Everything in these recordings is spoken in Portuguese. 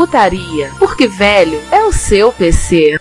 Retrocomputaria, porque velho é o seu PC.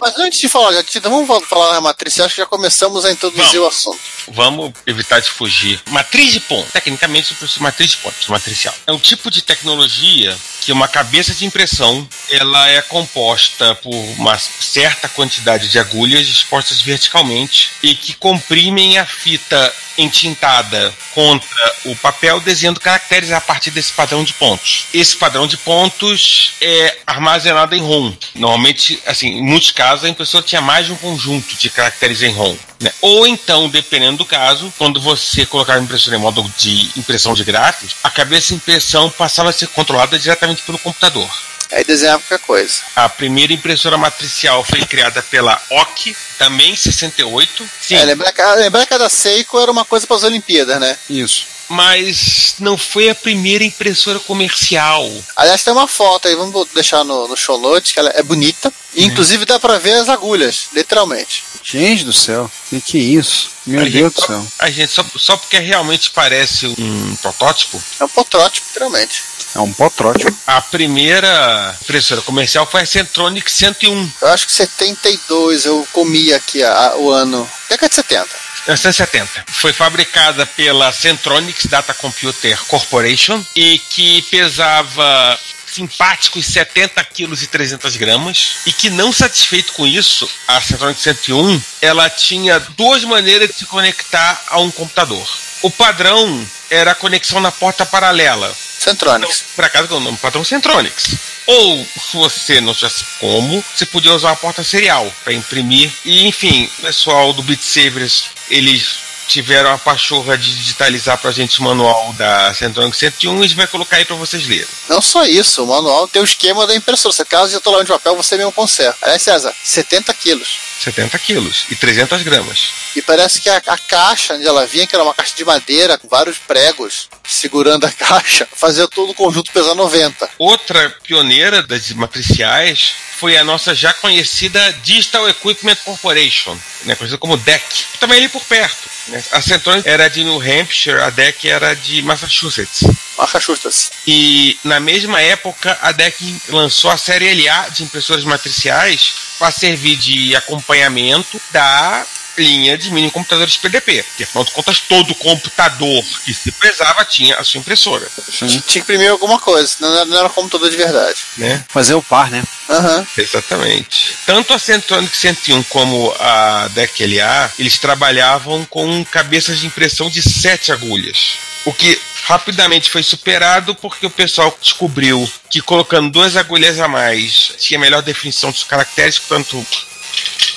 Mas antes de falar, já, vamos falar da matriz, acho que já começamos a introduzir Vamos. o assunto. Vamos evitar de fugir. Matriz de ponto. Tecnicamente, matriz de pontos, matricial. É um tipo de tecnologia que uma cabeça de impressão ela é composta por uma certa quantidade de agulhas dispostas verticalmente e que comprimem a fita entintada contra o papel, desenhando caracteres a partir desse padrão de pontos. Esse padrão de pontos é armazenado em ROM. Normalmente, assim, em muitos casos, a impressora tinha mais de um conjunto de caracteres em ROM. Né? Ou então, dependendo do caso, quando você colocava a impressora em modo de impressão de gráficos, a cabeça de impressão passava a ser controlada diretamente pelo computador. Aí desenhava qualquer coisa. A primeira impressora matricial foi criada pela OC, também em 68. Sim, É, lembrar, que, lembrar que a da Seiko era uma coisa para as Olimpíadas, né? Isso. Mas não foi a primeira impressora comercial. Aliás, tem uma foto aí, vamos deixar no, no show notes, que ela é bonita. E, Inclusive dá pra ver as agulhas, literalmente. Gente do céu, que que é isso? Meu A Deus gente do só- céu. A gente, só, só porque realmente parece um protótipo, É um protótipo, literalmente. É um potrótipo. a primeira impressora comercial foi a Centronic 101, Eu acho que 72 eu comi aqui a- a- o ano. Década de 70. 1970. Foi fabricada pela Centronics Data Computer Corporation e que pesava simpáticos 70 quilos e 300 gramas e que não satisfeito com isso, a Centronics 101, ela tinha duas maneiras de se conectar a um computador. O padrão era a conexão na porta paralela. Centronics. Por acaso é o nome padrão Centronics. Ou, se você não tivesse como, você podia usar uma porta serial para imprimir. E, enfim, o pessoal do Beat Savers, eles tiveram a pachorra de digitalizar pra gente o manual da Centronics 101 e a gente vai colocar aí para vocês lerem. Não só isso, o manual tem o esquema da impressora. Se caso de atolar de papel, você mesmo conserta. Aliás, César, 70 quilos. 70 quilos e 300 gramas. E parece que a, a caixa onde ela vinha, que era uma caixa de madeira, com vários pregos segurando a caixa, fazia todo o conjunto pesar 90. Outra pioneira das matriciais foi a nossa já conhecida Digital Equipment Corporation, né, conhecida como DEC, também ali por perto. Né. A Centronics era de New Hampshire, a DEC era de Massachusetts. Massachusetts. E na mesma época, a DEC lançou a série LA de impressoras matriciais para servir de acompanhamento da linha de mini computadores PDP. Porque, afinal de contas, todo computador que se prezava tinha a sua impressora. Tinha que imprimir alguma coisa, senão não era- não era computador de verdade. Né? Fazer o par, né? Aham. Exatamente. Tanto a Centronic 101 como a DEC LA, eles trabalhavam com cabeças de impressão de sete agulhas. O que rapidamente foi superado porque o pessoal descobriu que colocando duas agulhas a mais tinha melhor definição dos caracteres, portanto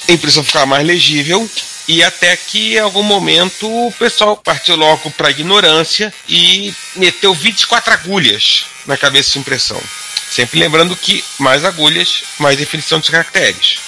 a impressão ficava mais legível. E até que em algum momento o pessoal partiu logo para a ignorância e meteu 24 agulhas na cabeça de impressão. Sempre lembrando que mais agulhas, mais definição dos caracteres.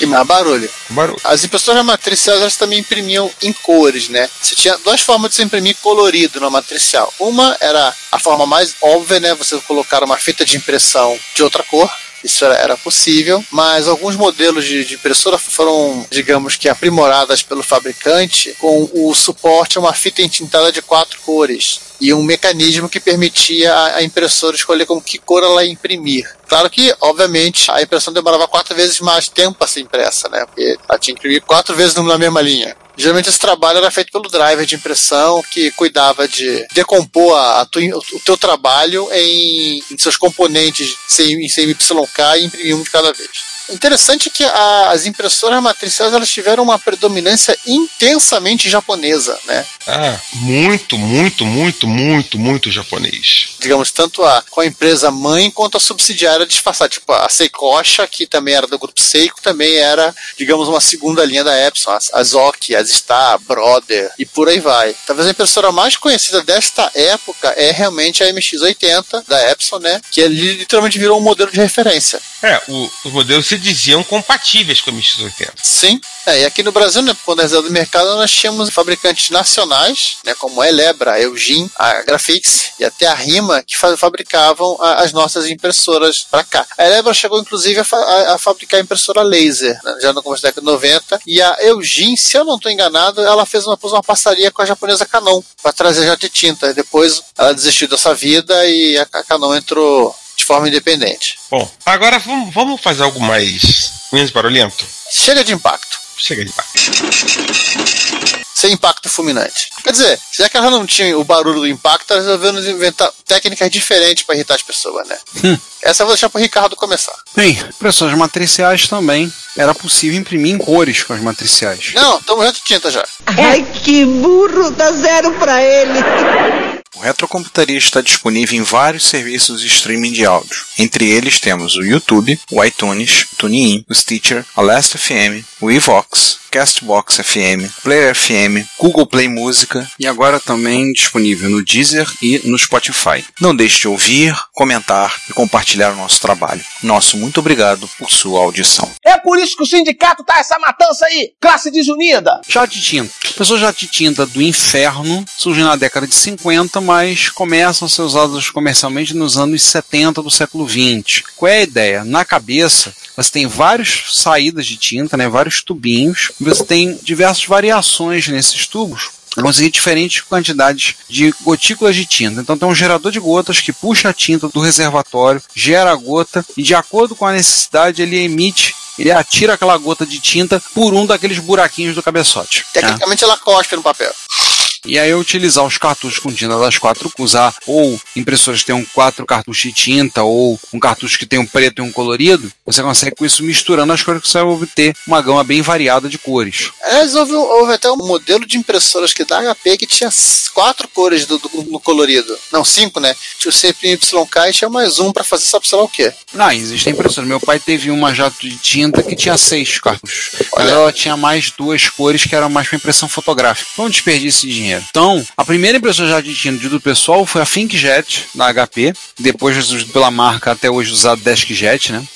E mais barulho. Barulho. As impressoras matriciais elas também imprimiam em cores, né? Você tinha duas formas de se imprimir colorido na matricial. Uma era a forma mais óbvia, né? Você colocar uma fita de impressão de outra cor. Isso era, era possível, mas alguns modelos de, de impressora foram, digamos que, aprimoradas pelo fabricante com o suporte a uma fita entintada de quatro cores e um mecanismo que permitia a, a impressora escolher com que cor ela imprimir. Claro que, obviamente, a impressão demorava quatro vezes mais tempo a ser impressa, né? Porque ela tinha que imprimir quatro vezes na mesma linha. Geralmente esse trabalho era feito pelo driver de impressão que cuidava de decompor a, a tua- o teu trabalho em, em seus componentes em CMYK e imprimir um de cada vez. Interessante que a- as impressoras matriciais elas tiveram uma predominância intensamente japonesa, né? Ah, muito, muito, muito, muito, muito japonês. Digamos, tanto a, com a empresa mãe quanto a subsidiária disfarçada. Tipo, a Seikosha, que também era do grupo Seiko, também era, digamos, uma segunda linha da Epson. As, as Oki, as Star, Brother e por aí vai. Talvez a impressora mais conhecida desta época é realmente a MX-80 da Epson, né? Que ali literalmente virou um modelo de referência. É, o- os modelos se diziam compatíveis com a MX-80. Sim. É, e aqui no Brasil, né, quando a reserva do mercado, nós tínhamos fabricantes nacionais, né, como a Elebra, a Eugene, a Graphics e até a Rima, que fa- fabricavam a- as nossas impressoras para cá. A Elebra chegou, inclusive, a, a- a fabricar impressora laser, né, já no começo da década de 90, e a Eugene, se eu não estou enganado, ela fez uma, uma parceria com a japonesa Canon para trazer já de tinta. Depois ela desistiu dessa vida e a, a Canon entrou de forma independente. Bom, agora vamos, vamos fazer algo mais menos barulhento? Chega de impacto. Chega de baixo. sem impacto fulminante. Quer dizer, já que ela não tinha o barulho do impacto, ela resolveu nos inventar técnicas diferentes para irritar as pessoas, né? Essa eu vou deixar pro Ricardo começar. Bem, impressões matriciais também. Era possível imprimir em cores com as matriciais. Não, estamos já de tinta já. Ai, que burro, dá zero pra ele. O Retrocomputaria está disponível em vários serviços de streaming de áudio. Entre eles temos o YouTube, o iTunes, o TuneIn, o Stitcher, a Last FM, o Evox, Castbox FM, Player FM, Google Play Música. E agora também disponível no Deezer e no Spotify. Não deixe de ouvir, comentar e compartilhar o nosso trabalho. Nosso muito obrigado por sua audição. É por isso que o sindicato tá essa matança aí. Classe desunida. Jato de tinta. Pessoas jato de tinta do inferno surgem na década de 50, mas começam a ser usadas comercialmente nos anos 70 do século 20. Qual é a ideia? Na cabeça, você tem várias saídas de tinta, né, vários tubinhos, você tem diversas variações nesses tubos conseguir diferentes quantidades de gotículas de tinta. Então tem um gerador de gotas que puxa a tinta do reservatório, gera a gota e de acordo com a necessidade ele emite, ele atira aquela gota de tinta por um daqueles buraquinhos do cabeçote. né? Tecnicamente ela cospe no papel. E aí utilizar os cartuchos com tinta das quatro, usar ou impressoras que tenham quatro cartuchos de tinta ou um cartucho que tem um preto e um colorido, você consegue com isso misturando as cores que você vai obter uma gama bem variada de cores. Aliás, houve, houve até um modelo de impressoras que da HP que tinha quatro cores do, do- no colorido. Não, cinco, né? Tinha o CPYK e tinha mais um para fazer sabe sei lá o quê. Ah, existem impressoras. Meu pai teve uma jato de tinta que tinha seis cartuchos. Mas ela tinha mais duas cores que eram mais para impressão fotográfica. Foi um desperdício de dinheiro. Então, a primeira impressora jato de tinta do pessoal foi a ThinkJet, da HP. Depois, pela marca, até hoje usado DeskJet, né?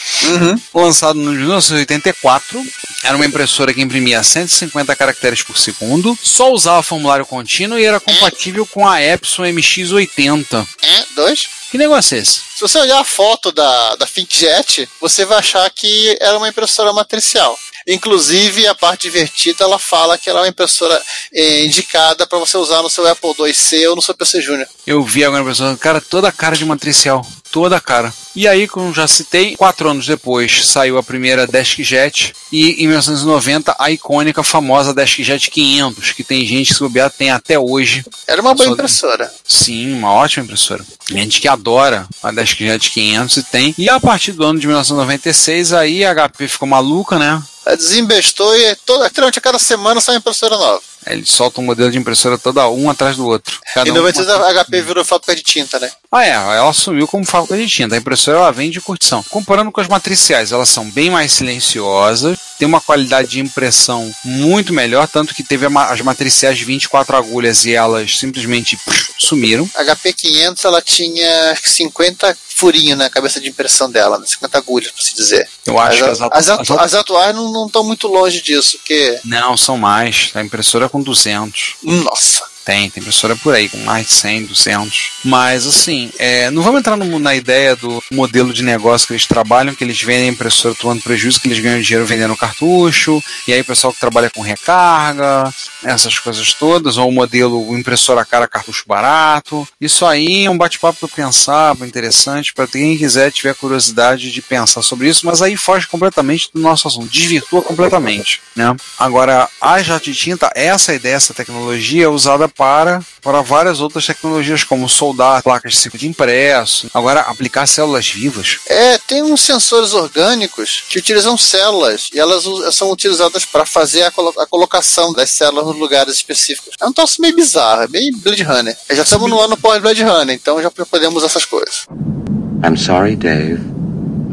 Lançado no 1984. Era uma impressora que imprimia 150 caracteres por segundo. Só usava formulário contínuo e era compatível com a Epson MX80. É, dois. Que negócio é esse? Se você olhar a foto da, da ThinkJet, você vai achar que era uma impressora matricial. Inclusive, a parte divertida, ela fala que ela é uma impressora eh, indicada para você usar no seu Apple IIc ou no seu PC Júnior. Eu vi agora pessoa, cara, toda a cara de matricial. Toda a cara. E aí, como já citei, quatro anos depois saiu a primeira DeskJet e em 1990 a icônica famosa DeskJet 500, que tem gente que se bobear tem até hoje. Era uma boa Só- impressora. Sim, uma ótima impressora. Gente que adora a DeskJet 500 e tem. E a partir do ano de 1996 aí a HP ficou maluca, né? Ela desembestou e toda, a cada semana sai uma impressora nova. Aí Eles soltam um modelo de impressora toda um atrás do outro. Cada em um 96 com uma- a HP virou fábrica de tinta, né? Ah, é, ela assumiu como fábrica de tinta. A impressora ela vem de curtição. Comparando com as matriciais, elas são bem mais silenciosas, tem uma qualidade de impressão muito melhor, tanto que teve as matriciais de 24 agulhas e elas simplesmente sumiram. A HP 500 ela tinha 50 furinhos na cabeça de impressão dela, né? 50 agulhas, por se dizer. Eu acho as, que as, as, atu- as atu- as atuais não estão muito longe disso, porque. Não, são mais. A impressora é com 200. Nossa. Tem, tem impressora por aí, com mais de 100, 200. Mas, assim, é, não vamos entrar no- na ideia do modelo de negócio que eles trabalham, que eles vendem a impressora tomando prejuízo, que eles ganham dinheiro vendendo cartucho, e aí o pessoal que trabalha com recarga, essas coisas todas, ou o modelo impressora cara, cartucho barato. Isso aí é um bate-papo para pensar, interessante, para quem quiser, tiver curiosidade de pensar sobre isso, mas aí foge completamente do nosso assunto, desvirtua completamente, né? Agora, a jato de tinta, essa ideia, essa tecnologia é usada para para várias outras tecnologias, como soldar placas de circuito impresso, agora aplicar células vivas. É, tem uns sensores orgânicos que utilizam células e elas são utilizadas para fazer a, colo- a colocação das células nos lugares específicos. É um troço meio bizarro, é bem Blade Runner. Já estamos no ano pós-Blade Runner, então já podemos essas coisas. I'm sorry, Dave.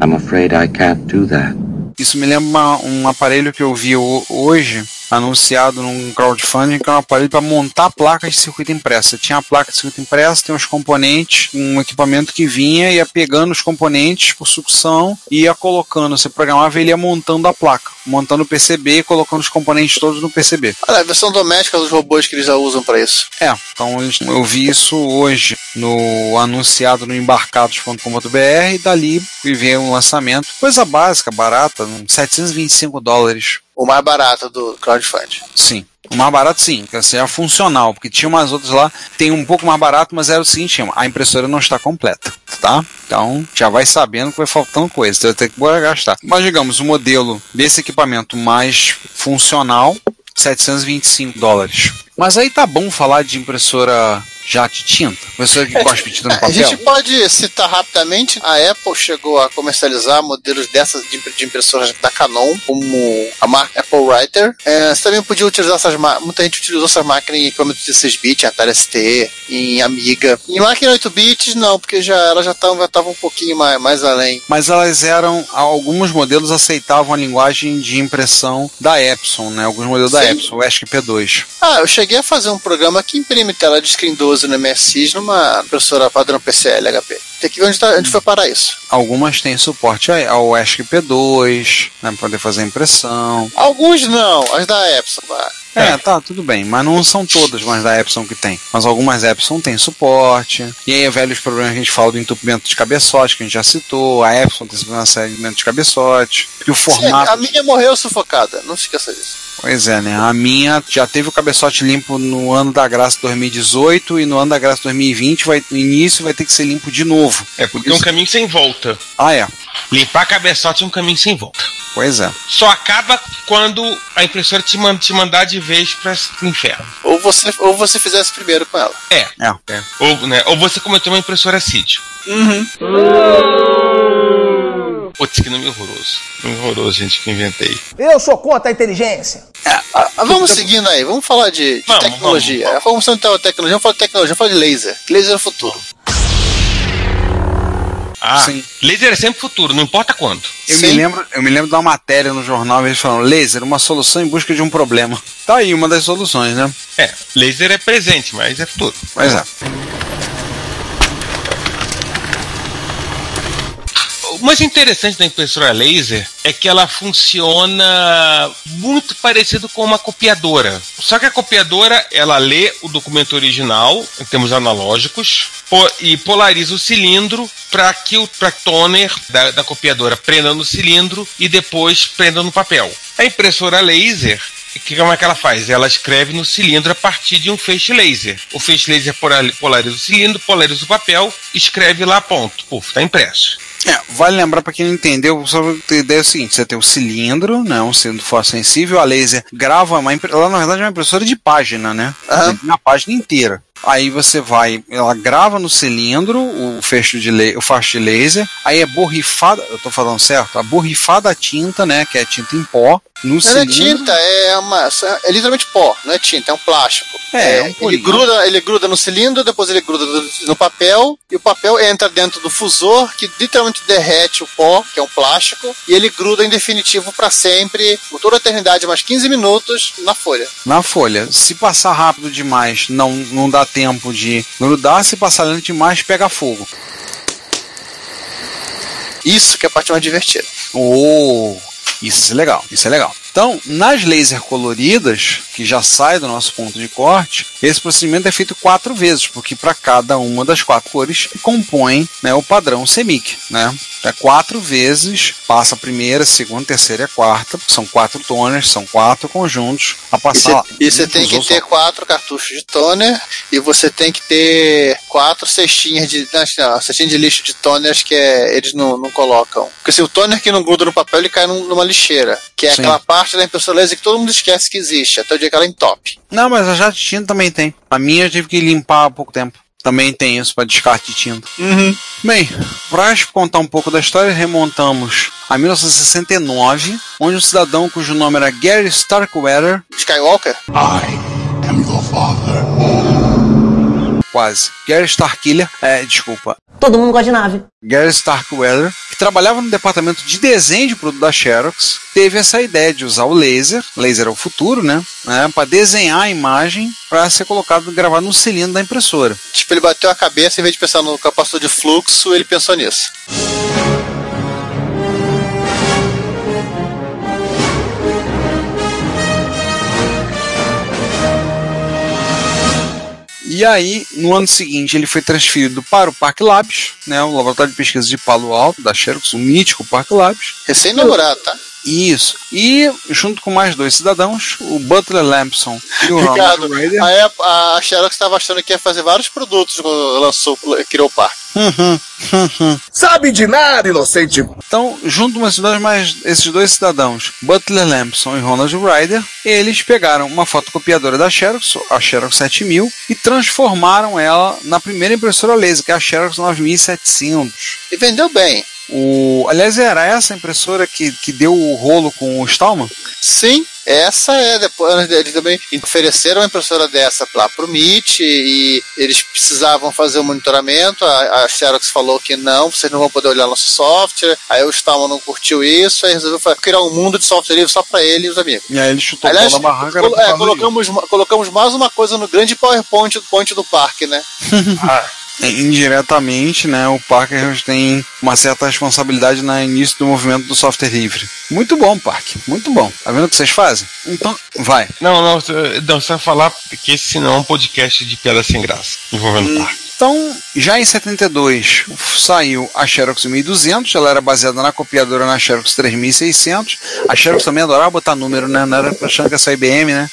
I'm afraid I can't do that. Isso me lembra uma- um aparelho que eu vi ho- hoje, anunciado num crowdfunding, que é um aparelho para montar placas de circuito impresso. Você tinha a placa de circuito impresso, tem uns componentes, um equipamento que vinha, ia pegando os componentes por sucção e ia colocando. Você programava e ele ia montando a placa, montando o PCB e colocando os componentes todos no PCB. Olha, a versão doméstica dos robôs que eles já usam para isso. É, então eu vi isso hoje no anunciado no embarcados.com.br e dali ver o lançamento. Coisa básica, barata, uns 725 dólares. O mais barato do crowdfunding. Sim. O mais barato sim, que assim, é funcional, porque tinha umas outras lá, tem um pouco mais barato, mas era o seguinte, a impressora não está completa, tá? Então já vai sabendo que vai faltando coisa, vai ter que bora gastar. Mas digamos, o modelo desse equipamento mais funcional, 725 dólares. Mas aí tá bom falar de impressora jato de tinta? Impressora que cospe tinta no A papel? gente pode citar rapidamente, a Apple chegou a comercializar modelos dessas de, impre- de impressoras da Canon, como a marca Apple Writer. É, você também podia utilizar essas máquinas, muita gente utilizou essas máquinas em equipamentos de 6 bits, em Atari ST, em Amiga. Em máquina 8 bits, não, porque já elas já estavam já um pouquinho mais, mais além. Mas elas eram, alguns modelos aceitavam a linguagem de impressão da Epson, né? Alguns modelos da Sim. Epson, o ESC P2. Ah, eu cheguei a fazer um programa que imprime tela de screen 12 no MSX numa impressora padrão PCL HP. Tem que ver onde, tá, onde foi parar isso. Algumas têm suporte ao ESC P2, né, para poder fazer impressão. Alguns não, as da Epson. É, tá, tudo bem, mas não são todas mais da Epson que tem. Mas algumas Epson têm suporte. E aí, velhos problemas que a gente fala do entupimento de cabeçote, que a gente já citou. A Epson tem uma série de entupimento de cabeçote. E o formato. A minha morreu sufocada, não se esqueça disso. Pois é, né? A minha já teve o cabeçote limpo no ano da graça 2018 e no ano da graça 2020 vai, no início vai ter que ser limpo de novo. É porque é um caminho sem volta. Ah, é. Limpar cabeçote é um caminho sem volta. Pois é. Só acaba quando a impressora te, man- te mandar de vez para o inferno. Ou você, ou você fizesse primeiro com ela. É. É. Ou, né, ou você cometeu uma impressora CID. Uhum. Putz, que nome horroroso. Nome horroroso, gente, que inventei. Eu sou contra a inteligência. Ah, vamos seguindo aí, vamos falar de, de Vamos, tecnologia. vamos, Vamos, vamos falar de tecnologia, vamos falar de tecnologia, vamos falar de laser. Laser é o futuro. Ah, Sim. laser é sempre futuro, não importa quando. Eu Sim. me, lembro, eu me lembro de uma matéria no jornal, eles falam, laser, uma solução em busca de um problema. Tá aí uma das soluções, né? É, laser é presente, mas é futuro. Pois é. O mais interessante da impressora laser é que ela funciona muito parecido com uma copiadora. Só que a copiadora, ela lê o documento original, em termos analógicos, e polariza o cilindro para que o pra toner da, da copiadora prenda no cilindro e depois prenda no papel. A impressora laser que, como é que ela faz? Ela escreve no cilindro a partir de um feixe laser. O feixe laser polar- polariza o cilindro, polariza o papel, escreve lá, ponto. Puf, tá impresso. É, vale lembrar para quem não entendeu, só ter ideia é o seguinte: você tem o cilindro, né, um cilindro forte sensível, a laser grava uma ela na verdade é uma impressora de página, né? Aham. Na página inteira. Aí você vai, ela grava no cilindro o fecho de o faixa de laser, aí é borrifada, eu tô falando certo, a borrifada a tinta, né, que é tinta em pó, no Não é cilindro. tinta, é, uma, é literalmente pó, não é tinta, é um plástico. É, é um ele, gruda, ele gruda no cilindro, depois ele gruda no- no papel, e o papel entra dentro do fusor, que literalmente derrete o pó, que é um plástico, e ele gruda em definitivo para sempre, por toda a eternidade, mais 15 minutos, na folha. Na folha. Se passar rápido demais, não, não dá tempo de grudar. Se passar lento demais, pega fogo. Isso que é a parte mais divertida. Oh, isso é legal, isso é legal. Então, nas laser coloridas, que já sai do nosso ponto de corte, esse procedimento é feito quatro vezes, porque para cada uma das quatro cores compõe né, o padrão CMYK. Né? É quatro vezes, passa a primeira, segunda, terceira e a quarta, são quatro toners, são quatro conjuntos a passar. e você tem que ter só. quatro cartuchos de toner e você tem que ter quatro cestinhas de. Não, cestinha de lixo de toners que é- eles não, não colocam. Porque se o toner que não gruda no papel, ele cai num- numa lixeira. Que é Sim. aquela parte parte da impressora laser que todo mundo esquece que existe, até o dia que ela entope. Não, mas a jato de tinta também tem. A minha eu tive que limpar há pouco tempo. Também tem isso para descarte de tinta. Uhum. Bem, para contar um pouco da história, remontamos a 1969, onde um cidadão cujo nome era Gary Starkweather, Skywalker? I am your father. Quase, Gary Starkiller, é, desculpa, Todo mundo gosta de nave. Gary Starkweather, que trabalhava no departamento de desenho de produto da Xerox, teve essa ideia de usar o laser, laser é o futuro, né, né para desenhar a imagem para ser colocado, gravado no cilindro da impressora. Tipo, ele bateu a cabeça, em vez de pensar no capacitor de fluxo, ele pensou nisso. E aí, no ano seguinte, ele foi transferido para o Park Labs, né, o laboratório de pesquisa de Palo Alto, da Xerox, o mítico Park Labs. Recém-inaugurado, tá? Isso. E, junto com mais dois cidadãos, o Butler Lampson e o Ricardo, Ronald Ryder. a, a Xerox estava achando que ia fazer vários produtos quando lançou, criou o parque. Sabe de nada, inocente. Então, junto com esses dois, mais, esses dois cidadãos, Butler Lampson e Ronald Ryder, eles pegaram uma fotocopiadora da Xerox, a Xerox 7000, e transformaram ela na primeira impressora laser, que é a Xerox 9700. E vendeu bem. O, aliás, era essa impressora que, que deu o rolo com o Stallman? Sim, essa é. Depois eles também ofereceram uma impressora dessa lá pro MIT e eles precisavam fazer o monitoramento. A, a Xerox falou que não, vocês não vão poder olhar nosso software. Aí o Stallman não curtiu isso, aí resolveu criar um mundo de software livre só para ele e os amigos. E aí ele chutou Aliás, a bola na barranca. é, colocamos, colocamos mais uma coisa no grande PowerPoint do point do parque, né? É, Indiretamente, né, o Parker tem uma certa responsabilidade no início do movimento do software livre. Muito bom, Parker, muito bom. Tá vendo o que vocês fazem? Então, vai. Não, não, não, vai falar que esse senão é um podcast de piada sem graça envolvendo parque. Então, já em 72 saiu a Xerox 1200, ela era baseada na copiadora na Xerox 3600. A Xerox também adorava botar número, né? Não era achando que essa IBM, né?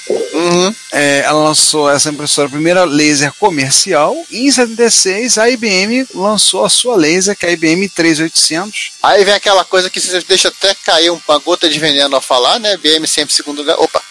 É, ela lançou essa impressora, a primeira laser comercial. E em 76 a IBM lançou a sua laser, que é a IBM 3800. Aí vem aquela coisa que você deixa até cair uma gota de veneno ao falar, né? BM sempre segundo lugar. Opa!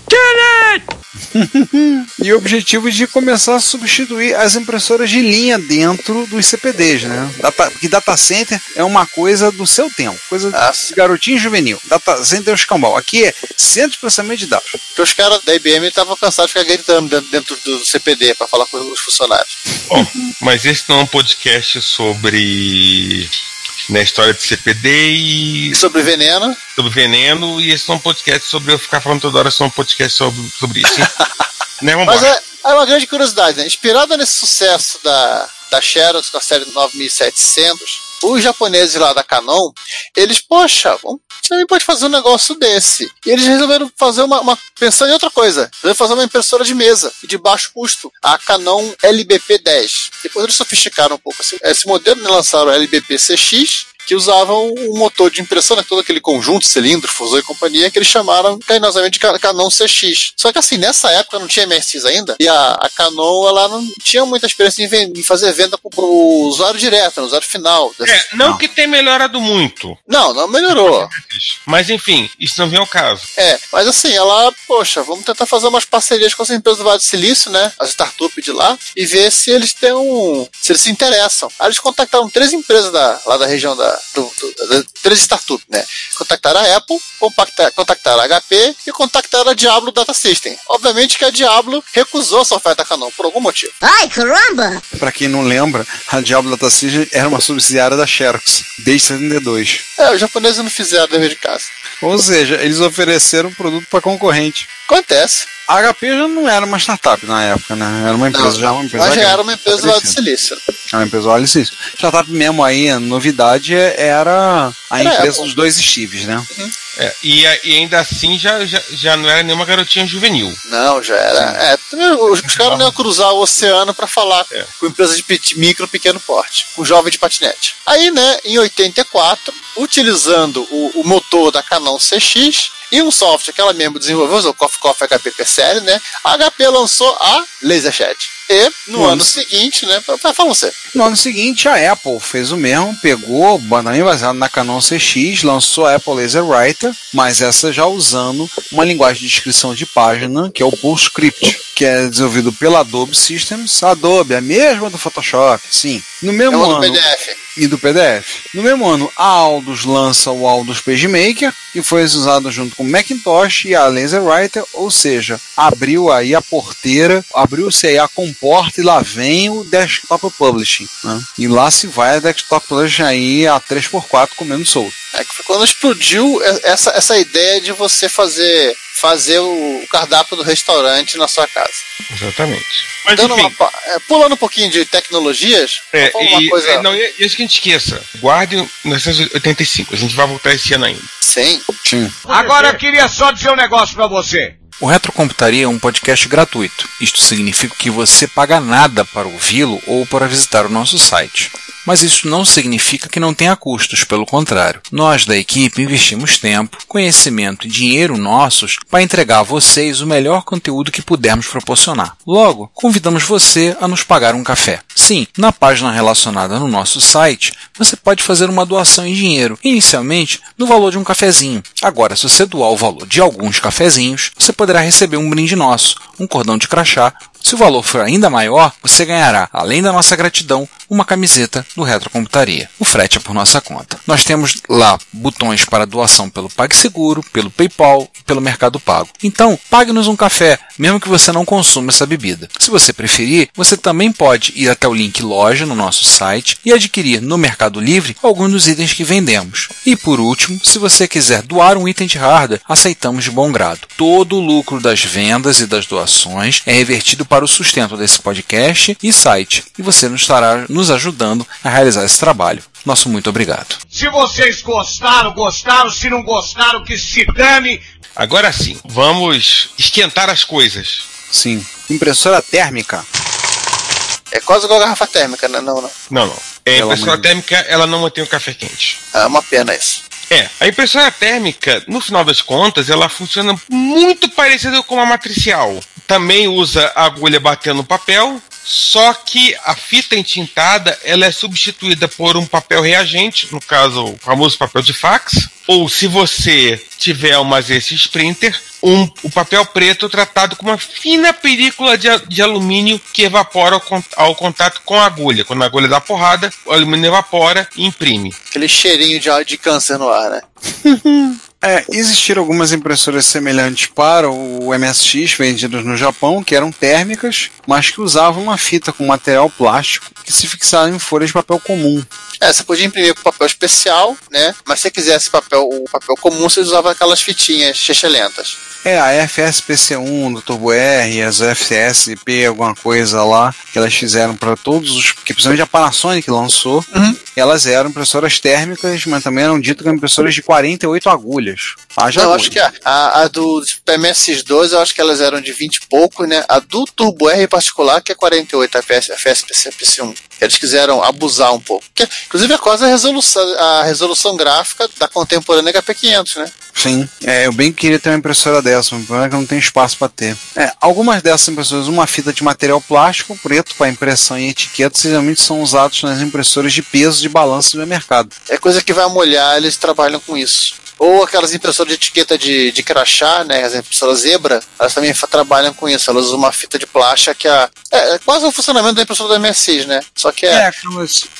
e o objetivo de começar a substituir as impressoras de linha dentro dos CPDs, né? Data, porque data center é uma coisa do seu tempo, coisa de garotinho juvenil. Data center é o escambau. Aqui é centro de processamento de dados. Porque os caras da IBM estavam cansados de ficar gritando dentro, dentro do CPD para falar com os funcionários. Bom, mas esse não é um podcast sobre na história de CPD e sobre veneno. Sobre veneno e esse é um podcast sobre eu ficar falando toda hora, é um podcast sobre, sobre isso. né. Mas é, é uma grande curiosidade, né? Inspirada nesse sucesso da, da Xerox com a série 9700, os japoneses lá da Canon, eles, poxa, gente também pode fazer um negócio desse. E eles resolveram fazer uma, uma pensando em outra coisa. Resolveram fazer uma impressora de mesa e de baixo custo, a Canon LBP10. Depois eles sofisticaram um pouco esse, esse modelo, né? lançaram o LBP CX, que usavam um motor de impressão, né, todo aquele conjunto, cilindro, fusor e companhia, que eles chamaram carinhosamente de Ca- Canon CX. Só que assim, nessa época não tinha MSX ainda, e a, a Canon ela não tinha muita experiência em, em fazer venda pro, pro usuário direto, no usuário final. É, não que tenha melhorado muito. Não, não melhorou. Mas enfim, isso não vem ao caso. É, mas assim, ela, poxa, vamos tentar fazer umas parcerias com as empresas do Vale do Silício, né? As startups de lá, e ver se eles têm um. se eles se interessam. Aí eles contactaram três empresas da, lá da região da. Do, do- da- três startups, né? Contactaram a Apple, compacta- contactaram a HP e contactaram a Diablo Data System. Obviamente que a Diablo recusou essa oferta Canon, por algum motivo. Ai, caramba! Pra quem não lembra, a Diablo Data System era uma subsidiária da Xerox, desde 72. É, os japoneses não fizeram dever de casa. Ou seja, eles ofereceram o produto para concorrente. Acontece. A HP já não era uma startup na época, né? Era uma empresa Não, já uma empresa mas já grande, era uma empresa do estabelecida. Silício. É uma empresa Vale do Silício. Startup mesmo aí, a novidade é- era a Era empresa Apple. dos dois Steves, né? É, e, e ainda assim já, já, já não era nenhuma garotinha juvenil. Não, já era. É, também os, os caras não iam cruzar o oceano para falar com empresas de micro pequeno porte, com jovem de patinete. Aí, né, em 84, utilizando o, o motor da Canon CX e um software que ela mesmo desenvolveu, o Coffee Coffee HP PCL, né, a HP lançou a LaserChat. E no Nossa. ano seguinte, né, fala você. No ano seguinte, a Apple fez o mesmo, pegou, também baseado na Canon CX, lançou a Apple Laser Writer, Writer, mas essa já usando uma linguagem de descrição de página, que é o PostScript, que é desenvolvido pela Adobe Systems. Adobe, a mesma do Photoshop, sim. No mesmo É ano. PDF. E do PDF. No mesmo ano, a Aldus lança o Aldus PageMaker, que foi usado junto com o Macintosh e a LaserWriter, ou seja, abriu aí a porteira, abriu-se aí a comporta e lá vem o Desktop Publishing. né? E lá se vai a Desktop Publishing aí a 3x4 comendo solto. É que foi quando explodiu essa, essa ideia de você fazer fazer o cardápio do restaurante na sua casa. Exatamente. Mas Dando enfim, uma pa- é, pulando um pouquinho de tecnologias, é, falar uma e, coisa. é, não, e e isso que a gente esqueça. Guarde 1985. A gente vai voltar esse ano ainda. Sim. Sim. Agora eu queria só dizer um negócio pra você. O Retrocomputaria é um podcast gratuito. Isto significa que você paga nada para ouvi-lo ou para visitar o nosso site. Mas isso não significa que não tenha custos, pelo contrário. Nós da equipe investimos tempo, conhecimento e dinheiro nossos para entregar a vocês o melhor conteúdo que pudermos proporcionar. Logo, convidamos você a nos pagar um café. Sim, na página relacionada no nosso site, você pode fazer uma doação em dinheiro, inicialmente no valor de um cafezinho. Agora, se você doar o valor de alguns cafezinhos, você poderá receber um brinde nosso, um cordão de crachá. Se o valor for ainda maior, você ganhará, além da nossa gratidão, uma camiseta do Retrocomputaria. O frete é por nossa conta. Nós temos lá botões para doação pelo PagSeguro, pelo PayPal e pelo Mercado Pago. Então, pague-nos um café, mesmo que você não consuma essa bebida. Se você preferir, você também pode ir até o link loja no nosso site e adquirir no Mercado Livre alguns dos itens que vendemos. E por último, se você quiser doar um item de hardware, aceitamos de bom grado. Todo o lucro das vendas e das doações é revertido para o sustento desse podcast e site, e você nos estará nos ajudando a realizar esse trabalho. Nosso muito obrigado. Se vocês gostaram, gostaram. Se não gostaram, que se dane. Agora sim, vamos esquentar as coisas. Sim. Impressora térmica. É quase igual a garrafa térmica, né? Não, não. Não, não. É, a impressora de térmica, ela não mantém o café quente. É uma pena isso. É, a impressora térmica, no final das contas, ela funciona muito parecida com a matricial. Também usa a agulha batendo no papel, só que a fita entintada ela é substituída por um papel reagente, no caso o famoso papel de fax, ou se você tiver uma ZS Sprinter, um, o papel preto tratado com uma fina película de, de alumínio que evapora ao, ao contato com a agulha. Quando a agulha dá porrada, o alumínio evapora e imprime. Aquele cheirinho de, de câncer no ar, né? É, existiram algumas impressoras semelhantes para o MSX vendidas no Japão, que eram térmicas, mas que usavam uma fita com material plástico que se fixava em folhas de papel comum. É, você podia imprimir com papel especial, né? Mas se você quisesse papel, o papel comum, você usava aquelas fitinhas chechelentas. É, a FSPC1 do Turbo R, as FSP, alguma coisa lá, que elas fizeram para todos os. que principalmente a Panasonic lançou, elas eram impressoras térmicas, mas também eram ditas como impressoras de 48 agulhas. Haja eu acho que a, a, a do MSX2, eu acho que elas eram de 20 e pouco, né? A do Turbo R em particular, que é 48, a FS, FSPC1. Eles quiseram abusar um pouco. Que, inclusive, é quase a resolução, a resolução gráfica da contemporânea HP500, né? Sim, é, eu bem queria ter uma impressora dessa, mas o problema é que não tem espaço para ter. É, algumas dessas impressoras, uma fita de material plástico preto para impressão e etiquetas, geralmente são usados nas impressoras de peso de balanço do mercado. É coisa que vai molhar, eles trabalham com isso. Ou aquelas impressoras de etiqueta de, de crachá, né? As impressoras zebra, elas também trabalham com isso. Elas usam uma fita de plástico que é, é, é quase o funcionamento da impressora do MSX, né? Só que é.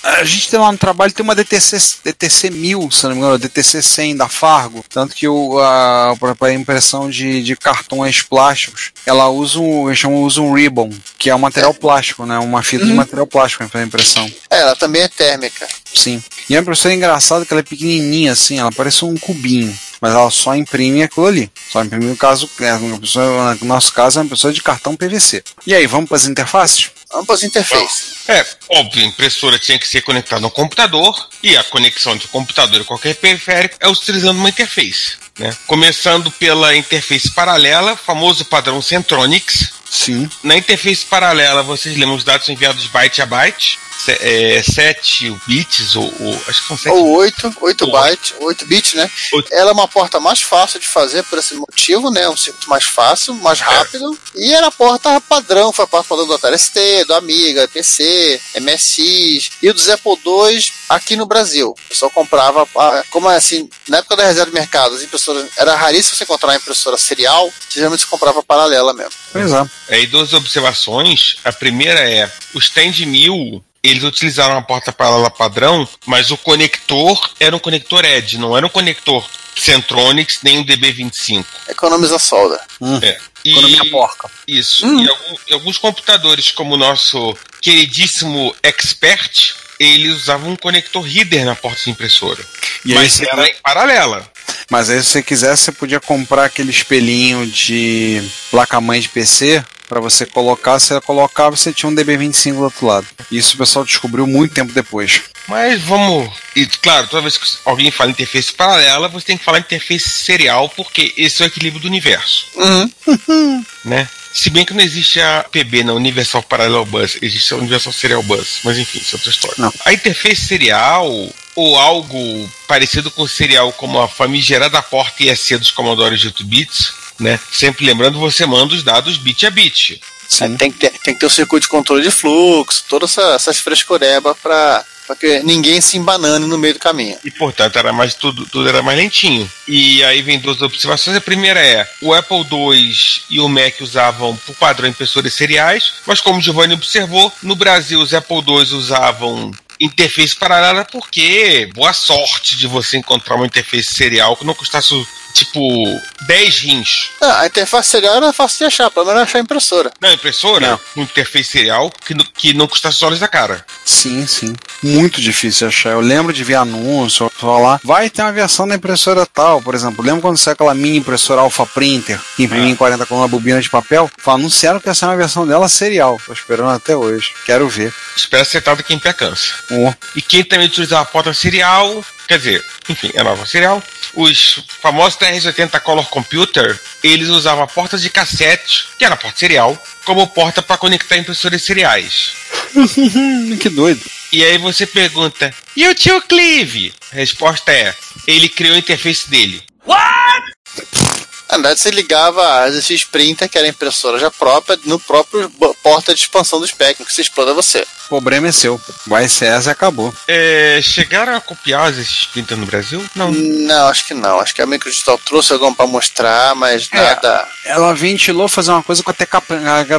É, a gente tem lá no trabalho, tem uma DTC, DTC 1000, se não me engano, DTC 100 da Fargo, tanto que o, a, para impressão de, de cartões plásticos, ela usa um, eles chamam, usa um ribbon, que é um material plástico, né? Uma fita de material plástico para impressão. É, ela também é térmica. Sim. E a impressora é engraçada que ela é pequenininha, assim, ela parece um cubinho. Mas ela só imprime aquilo ali. Só imprime no caso, é, uma pessoa- no nosso caso, é uma pessoa de cartão PVC. E aí, vamos para as interfaces? Vamos para as interfaces. É, óbvio, a impressora tinha que ser conectada no computador e a conexão entre o computador e qualquer periférico é utilizando uma interface. Né? Começando pela interface paralela, famoso padrão Centronics. Sim. Na interface paralela, vocês lembram os dados são enviados byte a byte. É, 7 bits, ou, ou- acho que são 7 Ou 8, 8 bytes, 8 bits, né? Ela é uma porta mais fácil de fazer por esse motivo, né? Um circuito mais fácil, mais rápido. E era a porta padrão, foi a porta padrão do Atari ST, do Amiga, PC, MSX e dos Apple II aqui no Brasil. O pessoal comprava, ah, como é assim, na época da reserva de mercado, as impressoras, era raríssimo você encontrar uma impressora serial, geralmente você comprava paralela mesmo. Pois é. Aí duas observações. A primeira é, o Stand 1000, eles utilizaram a porta paralela padrão, mas o conector era um conector Edge, não era um conector Centronics nem um DB25. Economiza solda. É. E- Economia porca. Isso. E, algum- e alguns computadores, como o nosso queridíssimo Expert, eles usavam um conector reader na porta de impressora. E mas era em paralela. Mas aí, se você quisesse, você podia comprar aquele espelhinho de placa-mãe de PC para você colocar. Você colocava você tinha um DB25 do outro lado. Isso o pessoal descobriu muito tempo depois. Mas vamos. E claro, toda vez que alguém fala interface paralela, você tem que falar interface serial, porque esse é o equilíbrio do universo. né? Se bem que não existe a PB na Universal Parallel Bus, existe a Universal Serial Bus, mas enfim, isso é outra história. A interface serial, ou algo parecido com o serial, como a famigerada porta IEC dos Commodore de 8 bits, né? Sempre lembrando, você manda os dados bit a bit. É, tem, que ter, tem que ter o circuito de controle de fluxo, todas essa, essas frescurebas para que ninguém se embanane no meio do caminho. E portanto era mais tudo, tudo era mais lentinho. E aí vem duas observações. A primeira é: o Apple II e o Mac usavam por padrão impressoras seriais, mas como o Giovanni observou, no Brasil os Apple II usavam interface paralela porque boa sorte de você encontrar uma interface serial que não custasse tipo 10 rins. Ah, a interface serial era fácil de achar, pelo menos achar a impressora. Não, impressora, um interface serial que, não- que não custasse olhos da cara. Sim, sim. Muito difícil de achar. Eu lembro de ver anúncio, falar, vai ter uma versão da impressora tal, por exemplo. Lembro quando saiu aquela mini impressora Alpha Printer, que imprimia em 40 com uma bobina de papel? Anunciaram que essa é uma versão dela serial. Tô esperando até hoje. Quero ver. Espera acertado quem pé cansa. Oh. E quem também utilizava a porta serial, quer dizer, enfim, é nova serial. Os famosos TRS-80 Color Computer, eles usavam a porta de cassete, que era a porta serial, como porta para conectar impressoras seriais. que doido. E aí você pergunta, e o tio Clive? A resposta é, ele criou a interface dele. Na verdade, você ligava a Printer, que era a impressora já própria, no próprio porta de expansão do Spectrum, que se exploda você. O problema é seu. Essa e acabou. É, chegaram a copiar esses printer no Brasil? Não. Não, acho que não. Acho que a Microdigital trouxe alguma para mostrar, mas É. nada. Ela ventilou fazer uma coisa com a TK,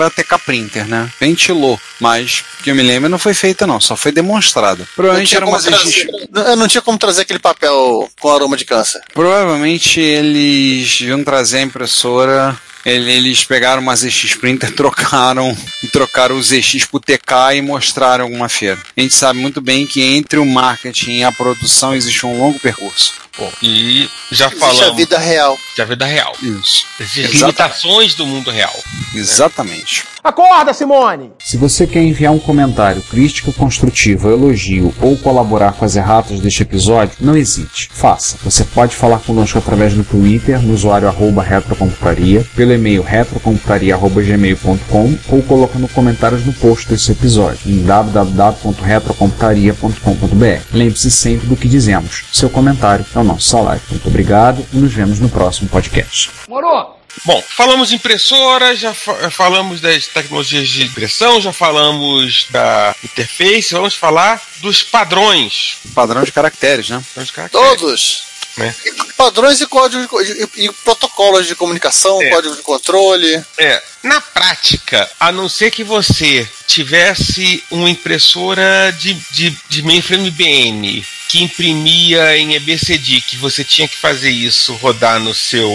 a TK Printer, né? Ventilou. Mas, que eu me lembro, não foi feita não. Só foi demonstrada. Provavelmente era uma trazer- Eu não tinha como trazer aquele papel com aroma de câncer. Provavelmente eles iam trazer a impressora. Ele- Eles pegaram uma ZX Printer, trocaram e trocaram o ZX pro TK e mostraram alguma feira. A gente sabe muito bem que entre o marketing e a produção existe um longo percurso. Bom, e já Existe falamos. a vida real. Da vida real. Isso. Existem limitações do mundo real. Exatamente. Acorda, Simone! Se você quer enviar um comentário, crítica construtiva, elogio ou colaborar com as erratas deste episódio, não hesite. Faça. Você pode falar conosco através do Twitter, no usuário arroba retrocomputaria, pelo e-mail retrocomputaria.gmail.com ou colocando comentários no post desse episódio em www.retrocomputaria.com.br. Lembre-se sempre do que dizemos. Seu comentário é o nosso salário. Muito obrigado e nos vemos no próximo podcast. Morou! Bom, falamos de impressora, já fa- falamos das tecnologias de impressão, já falamos da interface, vamos falar dos padrões. Padrão de caracteres, né? De caracteres, Todos. né? Padrões e códigos de e, e protocolos de comunicação, É. código de controle. É, na prática, a não ser que você tivesse uma impressora de, de, de mainframe IBM que imprimia em EBCD, que você tinha que fazer isso rodar no seu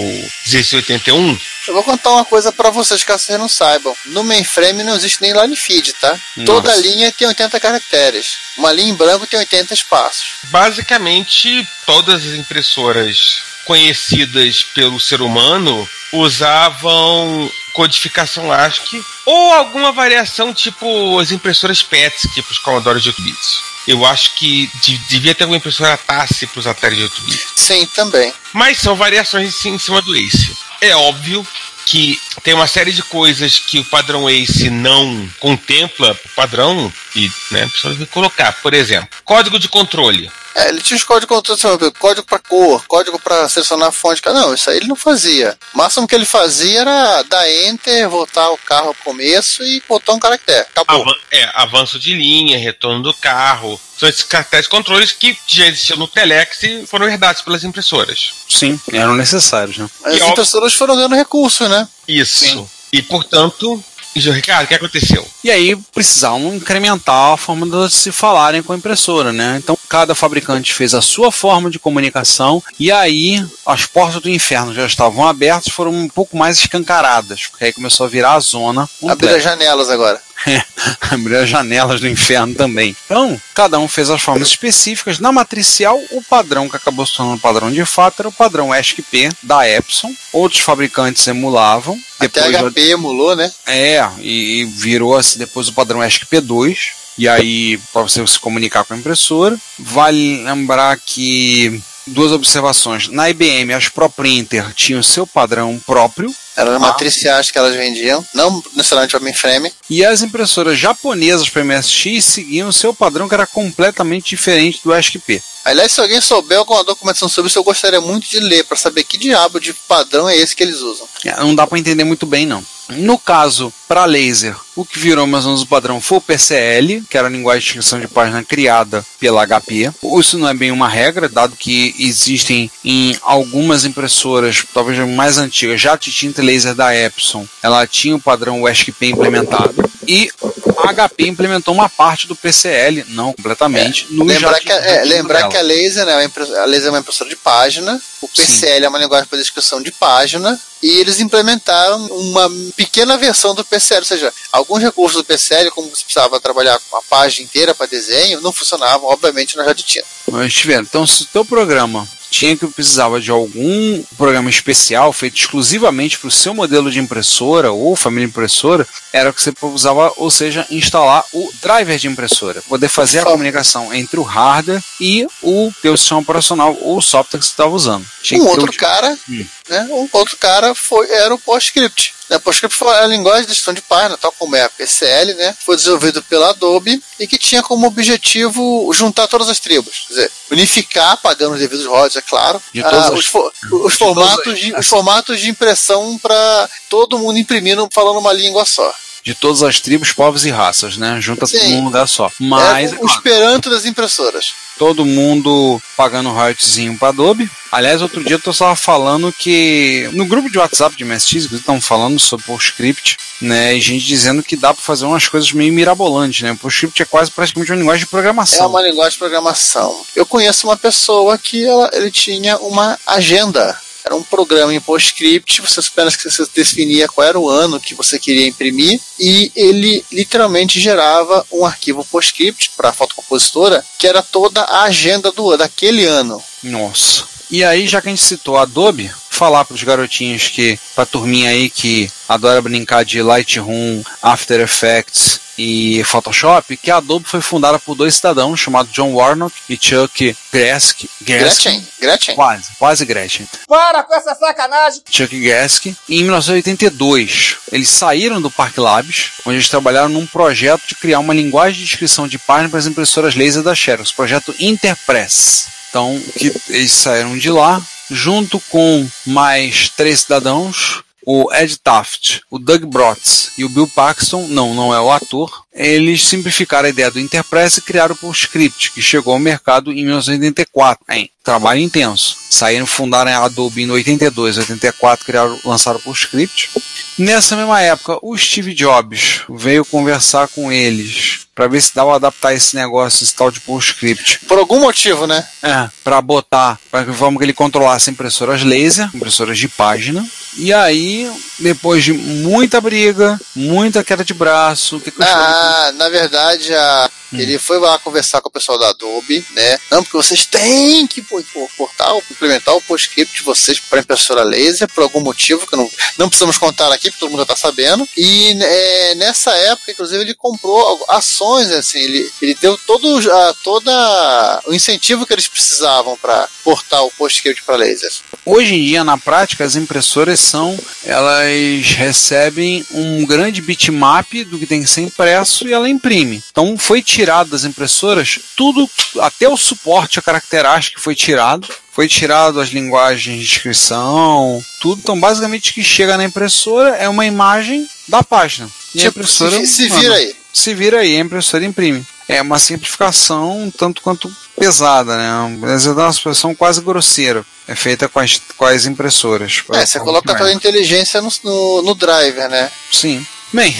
1681, Eu vou contar uma coisa pra vocês, caso vocês não saibam. No mainframe não existe nem line feed, tá? Nossa. Toda linha tem 80 caracteres. Uma linha em branco tem 80 espaços. basicamente todas as impressoras conhecidas pelo ser humano usavam codificação ASCII ou alguma variação tipo as impressoras PETS, tipo os Commodore de 8 bits. Eu acho que de- devia ter alguma impressora TASSI para os Atari de 8 bits. Sim, também. Mas são variações em, em cima do ACE. É óbvio que tem uma série de coisas que o padrão ACE não contempla o padrão e né, a pessoa tem que colocar. Por exemplo, código de controle. É, ele tinha os códigos de controle, sabe, código para cor, código para selecionar a fonte. Não, isso aí ele não fazia. O máximo que ele fazia era dar enter, voltar o carro ao começo e botar um caractere. Acabou. Avan é, avanço de linha, retorno do carro. São esses caracteres de controles que já existiam no Telex e foram herdados pelas impressoras. Sim, eram necessários, né? As E ó- impressoras foram dando recursos, né? Isso. E, portanto, Gil Ricardo, o que aconteceu? E aí precisavam incrementar a forma de se falarem com a impressora, né? Então cada fabricante fez a sua forma de comunicação e aí as portas do inferno já estavam abertas, foram um pouco mais escancaradas, porque aí começou a virar a zona. Abrir as janelas agora. Abrir as janelas do inferno também. Então, cada um fez as formas específicas. Na matricial, o padrão que acabou se tornando padrão de fato era o padrão ESC-P da Epson. Outros fabricantes emulavam. Até HP emulou, né? É, e, e virou assim, depois o padrão ESC-P2. E aí, para você se comunicar com a impressora. Vale lembrar que duas observações. Na IBM, as ProPrinter tinham seu padrão próprio. Eram Ah. matriciais que elas vendiam, não necessariamente homem frame. E as impressoras japonesas para MSX seguiam o seu padrão que era completamente diferente do ESC-P. Aliás, se alguém souber alguma documentação sobre isso, eu gostaria muito de ler para saber que diabo de padrão é esse que eles usam. É, Não dá para entender muito bem, não. No caso, para laser, o que virou mais ou menos o padrão foi o PCL, que era a linguagem de descrição de página criada pela HP. Isso não é bem uma regra, dado que existem em algumas impressoras, talvez mais antigas, já a tinta laser da Epson, ela tinha o padrão USP implementado. E a HP implementou uma parte do PCL, não completamente, no lembrar que, a- é, lembrar que a laser, né, é a laser é uma impressora de página, o PCL é uma linguagem para descrição de página, e eles implementaram uma pequena versão do PCL, ou seja, alguns recursos do PCL, como você precisava trabalhar com a página inteira para desenho, não funcionavam, obviamente, na já de tinta. Mas tiveram. Então, se o teu programa tinha que precisava de algum programa especial feito exclusivamente para o seu modelo de impressora ou família impressora, era o que você usava, ou seja, instalar o driver de impressora, poder fazer a comunicação entre o hardware e o teu sistema operacional ou o software que você estava usando. Tinha Um ter outro cara, Hum. Né, um outro cara foi, era o PostScript. Né, PostScript foi a linguagem de gestão de página, tal como é a PCL, né, foi desenvolvido pela Adobe e que tinha como objetivo juntar todas as tribos, quer dizer, unificar, pagando os devidos royalties, é claro, ah, os, formatos de, os formatos de impressão para todo mundo imprimindo falando uma língua só. De todas as tribos, povos e raças, né? Junta Sim. num lugar só. Mas é o esperanto das impressoras. todo mundo pagando royaltyzinho para Adobe. Aliás, outro dia eu estava falando que no grupo de WhatsApp de MSX, que estão falando sobre PostScript, né, e gente dizendo que dá para fazer umas coisas meio mirabolantes, né? PostScript é quase praticamente uma linguagem de programação. É uma linguagem de programação. Eu conheço uma pessoa que ela, ele tinha uma agenda. Era um programa em PostScript, você apenas que você definia qual era o ano que você queria imprimir e ele literalmente gerava um arquivo PostScript para a fotocompositora que era toda a agenda do daquele ano. Nossa. E aí, já que a gente citou a Adobe, falar para os garotinhos que, pra turminha aí que adora brincar de Lightroom, After Effects e Photoshop, que a Adobe foi fundada por dois cidadãos chamados John Warnock e Chuck Gask. Gretchen, Gretchen. Quase, quase Gretchen. Para com essa sacanagem! Chuck Gask. Em 1982, eles saíram do Park Labs, onde eles trabalharam num projeto de criar uma linguagem de descrição de página para as impressoras laser da Xerox, projeto Interpress. Então, que eles saíram de lá, junto com mais três cidadãos, o Ed Taft, o Doug Brotz e o Bill Paxton, não, não é o ator, eles simplificaram a ideia do Interpress e criaram o PostScript, que chegou ao mercado em 1984. Hein, trabalho intenso. Saíram, fundaram a Adobe em 82, 84, criaram, lançaram o PostScript. Nessa mesma época, o Steve Jobs veio conversar com eles para ver se dava pra adaptar esse negócio, esse tal de PostScript. Por algum motivo, né? É, para botar, para que forma que ele controlasse impressoras laser, impressoras de página. E aí, depois de muita briga, muita queda de braço, o que, que chamo Na verdade, a- ele foi lá conversar com o pessoal da Adobe, né? Não, porque vocês têm que portar, implementar o PostScript de vocês para impressora laser, por algum motivo que não, não precisamos contar aqui, porque todo mundo já está sabendo. E é, nessa época, inclusive, ele comprou ações, assim, ele, ele deu todo, a, toda o incentivo que eles precisavam para portar o PostScript para lasers. Hoje em dia, na prática, as impressoras são, elas recebem um grande bitmap do que tem que ser impresso e ela imprime. Então foi tirado das impressoras tudo, até o suporte a caracteragem que foi tirado, foi tirado as linguagens de inscrição, tudo. Então, basicamente, o que chega na impressora é uma imagem da página. E a Tipo, impressora se, se vira aí. Se vira aí, a impressora imprime. É uma simplificação tanto quanto pesada, né? Mas é uma expressão quase grosseira. É feita com as, com as impressoras. É, você coloca a tua inteligência no, no, no driver, né? Sim. Bem,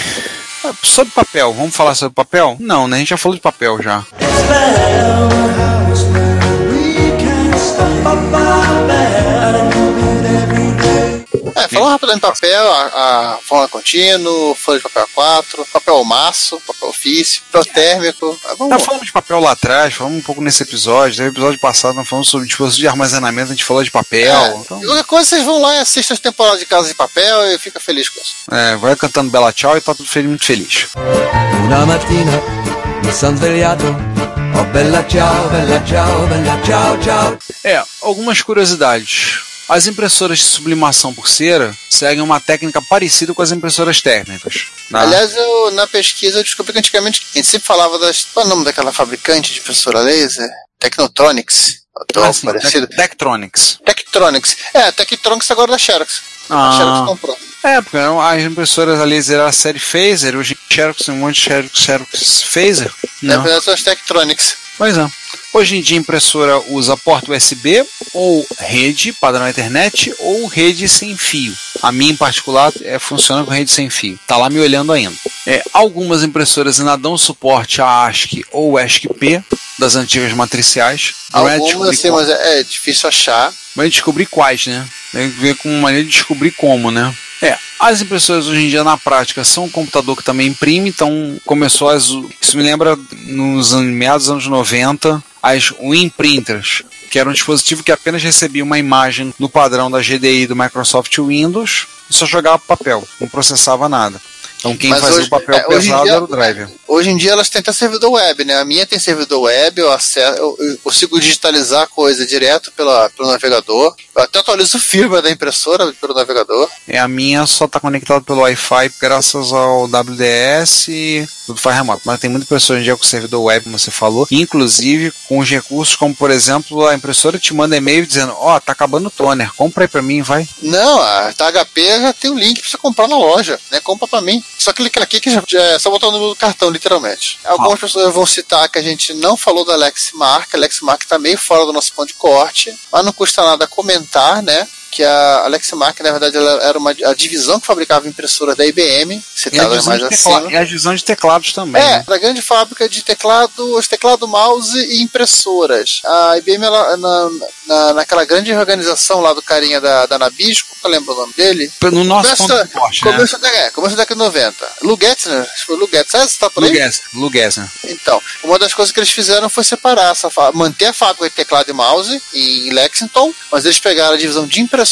sobre papel, vamos falar sobre papel? Não, né? A gente já falou de papel já. É, falando rapidamente de papel, a, a forma contínuo, folha de papel A4, papel maço, papel ofício, papel térmico. Ah, Vamos Tá falando de papel lá atrás, falamos um pouco nesse episódio. Teve episódio passado, nós falamos sobre dispositivo de armazenamento, a gente falou de papel. É, Então, Qualquer coisa, vocês vão lá e assistem as temporadas de Casa de Papel e fica feliz com isso. é, vai cantando Bela Tchau e tá tudo feliz, muito feliz. Una mattina mi son svegliato, oh bella ciao, bella ciao, bella ciao, ciao. É, algumas curiosidades. As impressoras de sublimação por cera seguem uma técnica parecida com as impressoras térmicas. né? Aliás, eu, na pesquisa eu descobri que antigamente a gente sempre falava das. Qual é o nome daquela fabricante de impressora laser? Technotronics. Ah, sim, parecido. Tec- Tektronix. Tektronix. É, a Tektronix agora da Xerox. A Ah. Xerox comprou. É, porque as impressoras a laser era a série Phaser, hoje Xerox tem um monte de Xerox, Xerox Phaser. Na Não. verdade, são as Tektronix. Pois é. Hoje em dia a impressora usa porta USB ou rede padrão Ethernet ou rede sem fio. A minha em particular é, funciona com rede sem fio. Tá lá me olhando ainda. É, algumas impressoras ainda dão suporte a ASCII ou ASCII-P das antigas matriciais. É Algumas, descobrir assim, mas é, é difícil achar. mas descobrir quais, né? Tem que ver com uma maneira de descobrir como, né? É, as impressoras hoje em dia na prática são um computador que também imprime, então começou as. Isso me lembra nos meados dos anos 90, as Win Printers, que era um dispositivo que apenas recebia uma imagem no padrão da GDI do Microsoft Windows e só jogava papel, não processava nada. Então quem Mas fazia hoje- o papel é, pesado dia- era o driver. Hoje em dia elas têm até servidor web, né? A minha tem servidor web, eu, acesso, eu, eu consigo digitalizar a coisa direto pela, pelo navegador. Eu até atualizo o firmware da impressora pelo navegador. É, a minha só está conectada pelo Wi-Fi graças ao WDS e tudo faz remoto. Mas tem muita impressora hoje em dia com servidor web, como você falou, inclusive com os recursos como, por exemplo, a impressora te manda e-mail dizendo: Ó, tá acabando o toner, compra aí pra mim, vai. Não, a HP já tem o link pra você comprar na loja, né? Compra pra mim. Só clicar aqui que já, já é só botar o número do cartão, literalmente. Algumas pessoas vão citar que a gente não falou da Lexmark. A Lexmark tá meio fora do nosso ponto de corte, mas não custa nada comentar, né? Que a Lexmark, na verdade, ela era uma, a divisão que fabricava impressoras da IBM, a, citada mais acima. e a divisão de teclados também. É, né? da grande fábrica de teclados, teclado, mouse e impressoras. A IBM, ela, na, na, naquela grande organização lá do carinha da, da Nabisco, eu lembro o nome dele? No nosso Começa- ponto corte, né? começo, da, é, começo da década de 90. Lugetz, né? Acho que foi. Sabe se tá por aí? Lugues, Lugues, né? Então, uma das coisas que eles fizeram foi separar essa manter a fábrica de teclado e mouse em Lexington, mas eles pegaram a divisão de impressoras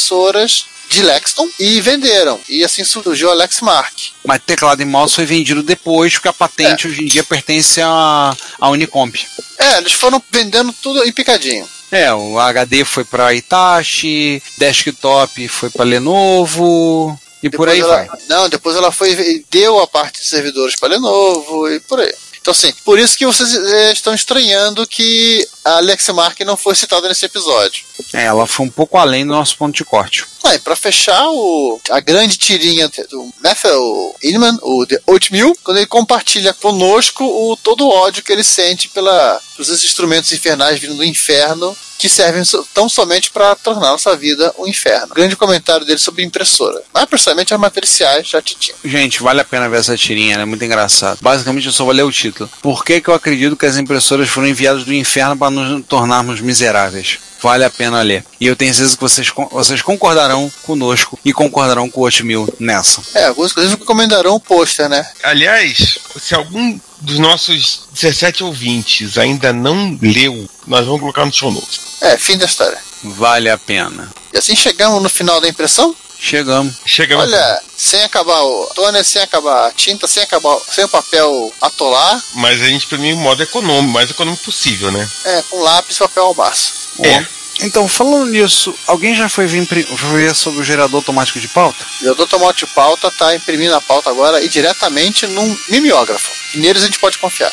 de Lexington e venderam. E assim surgiu a Lexmark. Mas teclado e mouse foi vendido depois, porque a patente hoje em dia pertence à, à Unicomp. É, eles foram vendendo tudo em picadinho. É, o HD foi para Itachi, desktop foi para Lenovo e por aí ela, vai. Não, depois ela foi deu a parte de servidores para Lenovo e por aí. Então, assim, por isso que vocês eh, estão estranhando que a Lexmark não foi citada nesse episódio. É, ela foi um pouco além do nosso ponto de corte. E pra fechar o, a grande tirinha do Matthew Inman, o The Oatmeal, quando ele compartilha conosco o, todo o ódio que ele sente pela, pelos instrumentos infernais vindo do inferno que servem tão somente para tornar nossa vida um inferno. Grande comentário dele sobre impressora. Mas, precisamente, as matriciais já te tinham. Gente, vale a pena ver essa tirinha, é muito engraçado. Basicamente, eu só vou ler o título. Por que, que eu acredito que as impressoras foram enviadas do inferno para nos tornarmos miseráveis? Vale a pena ler. E eu tenho certeza que vocês, vocês concordarão conosco e concordarão com o Oatmeal nessa. É, alguns inclusive recomendarão o pôster, né? Aliás, se algum dos nossos 17 ouvintes ainda não leu, nós vamos colocar no show notes. É, fim da história. Vale a pena. E assim chegamos no final da impressão? Chegamos. Chegamos. Olha, sem acabar o toner, sem acabar a tinta, sem acabar, sem o papel atolar, Mas a gente premia o modo econômico, mais econômico possível, né? é, com lápis e papel ao maço. É. Então, falando nisso, alguém já foi ver, ver sobre o gerador automático de pauta? O gerador automático de pauta está imprimindo a pauta agora e diretamente num mimeógrafo. E neles a gente pode confiar.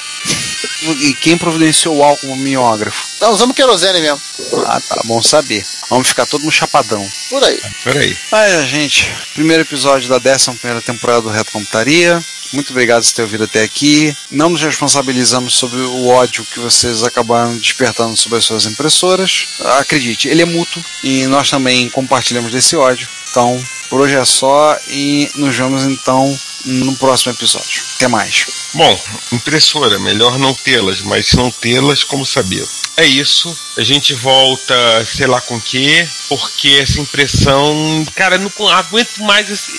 E quem providenciou o álcool como mimeógrafo? Não, usamos querosene mesmo. Ah, tá bom saber. Vamos ficar todo mundo chapadão. Por aí. Peraí. Mas, gente, primeiro episódio da 11 temporada do Reto Computaria. Muito obrigado por ter ouvido até aqui. Não nos responsabilizamos sobre o ódio que vocês acabaram despertando sobre as suas impressoras. Acredite, ele é mútuo e nós também compartilhamos desse ódio. Então, por hoje é só e nos vemos então no próximo episódio. Até mais. Bom, impressora, melhor não tê-las, mas se não tê-las, como saber? É isso. A gente volta, sei lá com que, porque essa impressão. Cara, eu não aguento mais esse,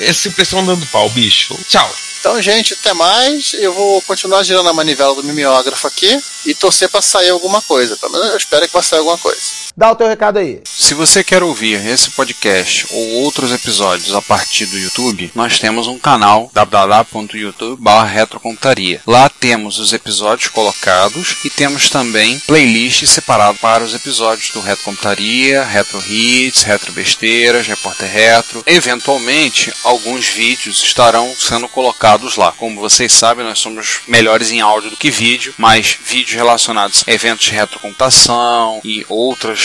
essa impressão dando pau, bicho. Tchau. Então, gente, até mais. Eu vou continuar girando a manivela do mimeógrafo aqui e torcer para sair alguma coisa. Pelo menos eu espero que vai sair alguma coisa. Dá o teu recado aí. Se você quer ouvir esse podcast ou outros episódios a partir do YouTube, nós temos um canal www.youtube.retrocomputaria. Lá temos os episódios colocados e temos também playlists separadas para os episódios do Retro Computaria, Retro Hits, Retro Besteiras, Repórter Retro. Eventualmente, alguns vídeos estarão sendo colocados lá. Como vocês sabem, nós somos melhores em áudio do que vídeo, mas vídeos relacionados a eventos de retrocomputação e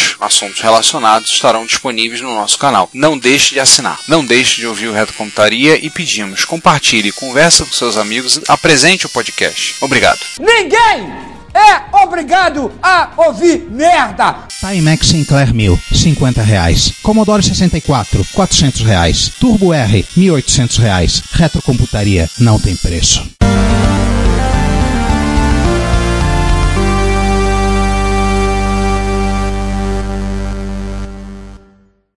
outros assuntos relacionados estarão disponíveis no nosso canal. Não deixe de assinar, não deixe de ouvir o Reto Computaria e pedimos, compartilhe, conversa com seus amigos, apresente o podcast. Obrigado. Ninguém é obrigado a ouvir merda. Timex Sinclair 1000, 50 reais. Commodore 64, 400 reais. Turbo R, 1.800 reais. Retrocomputaria não tem preço.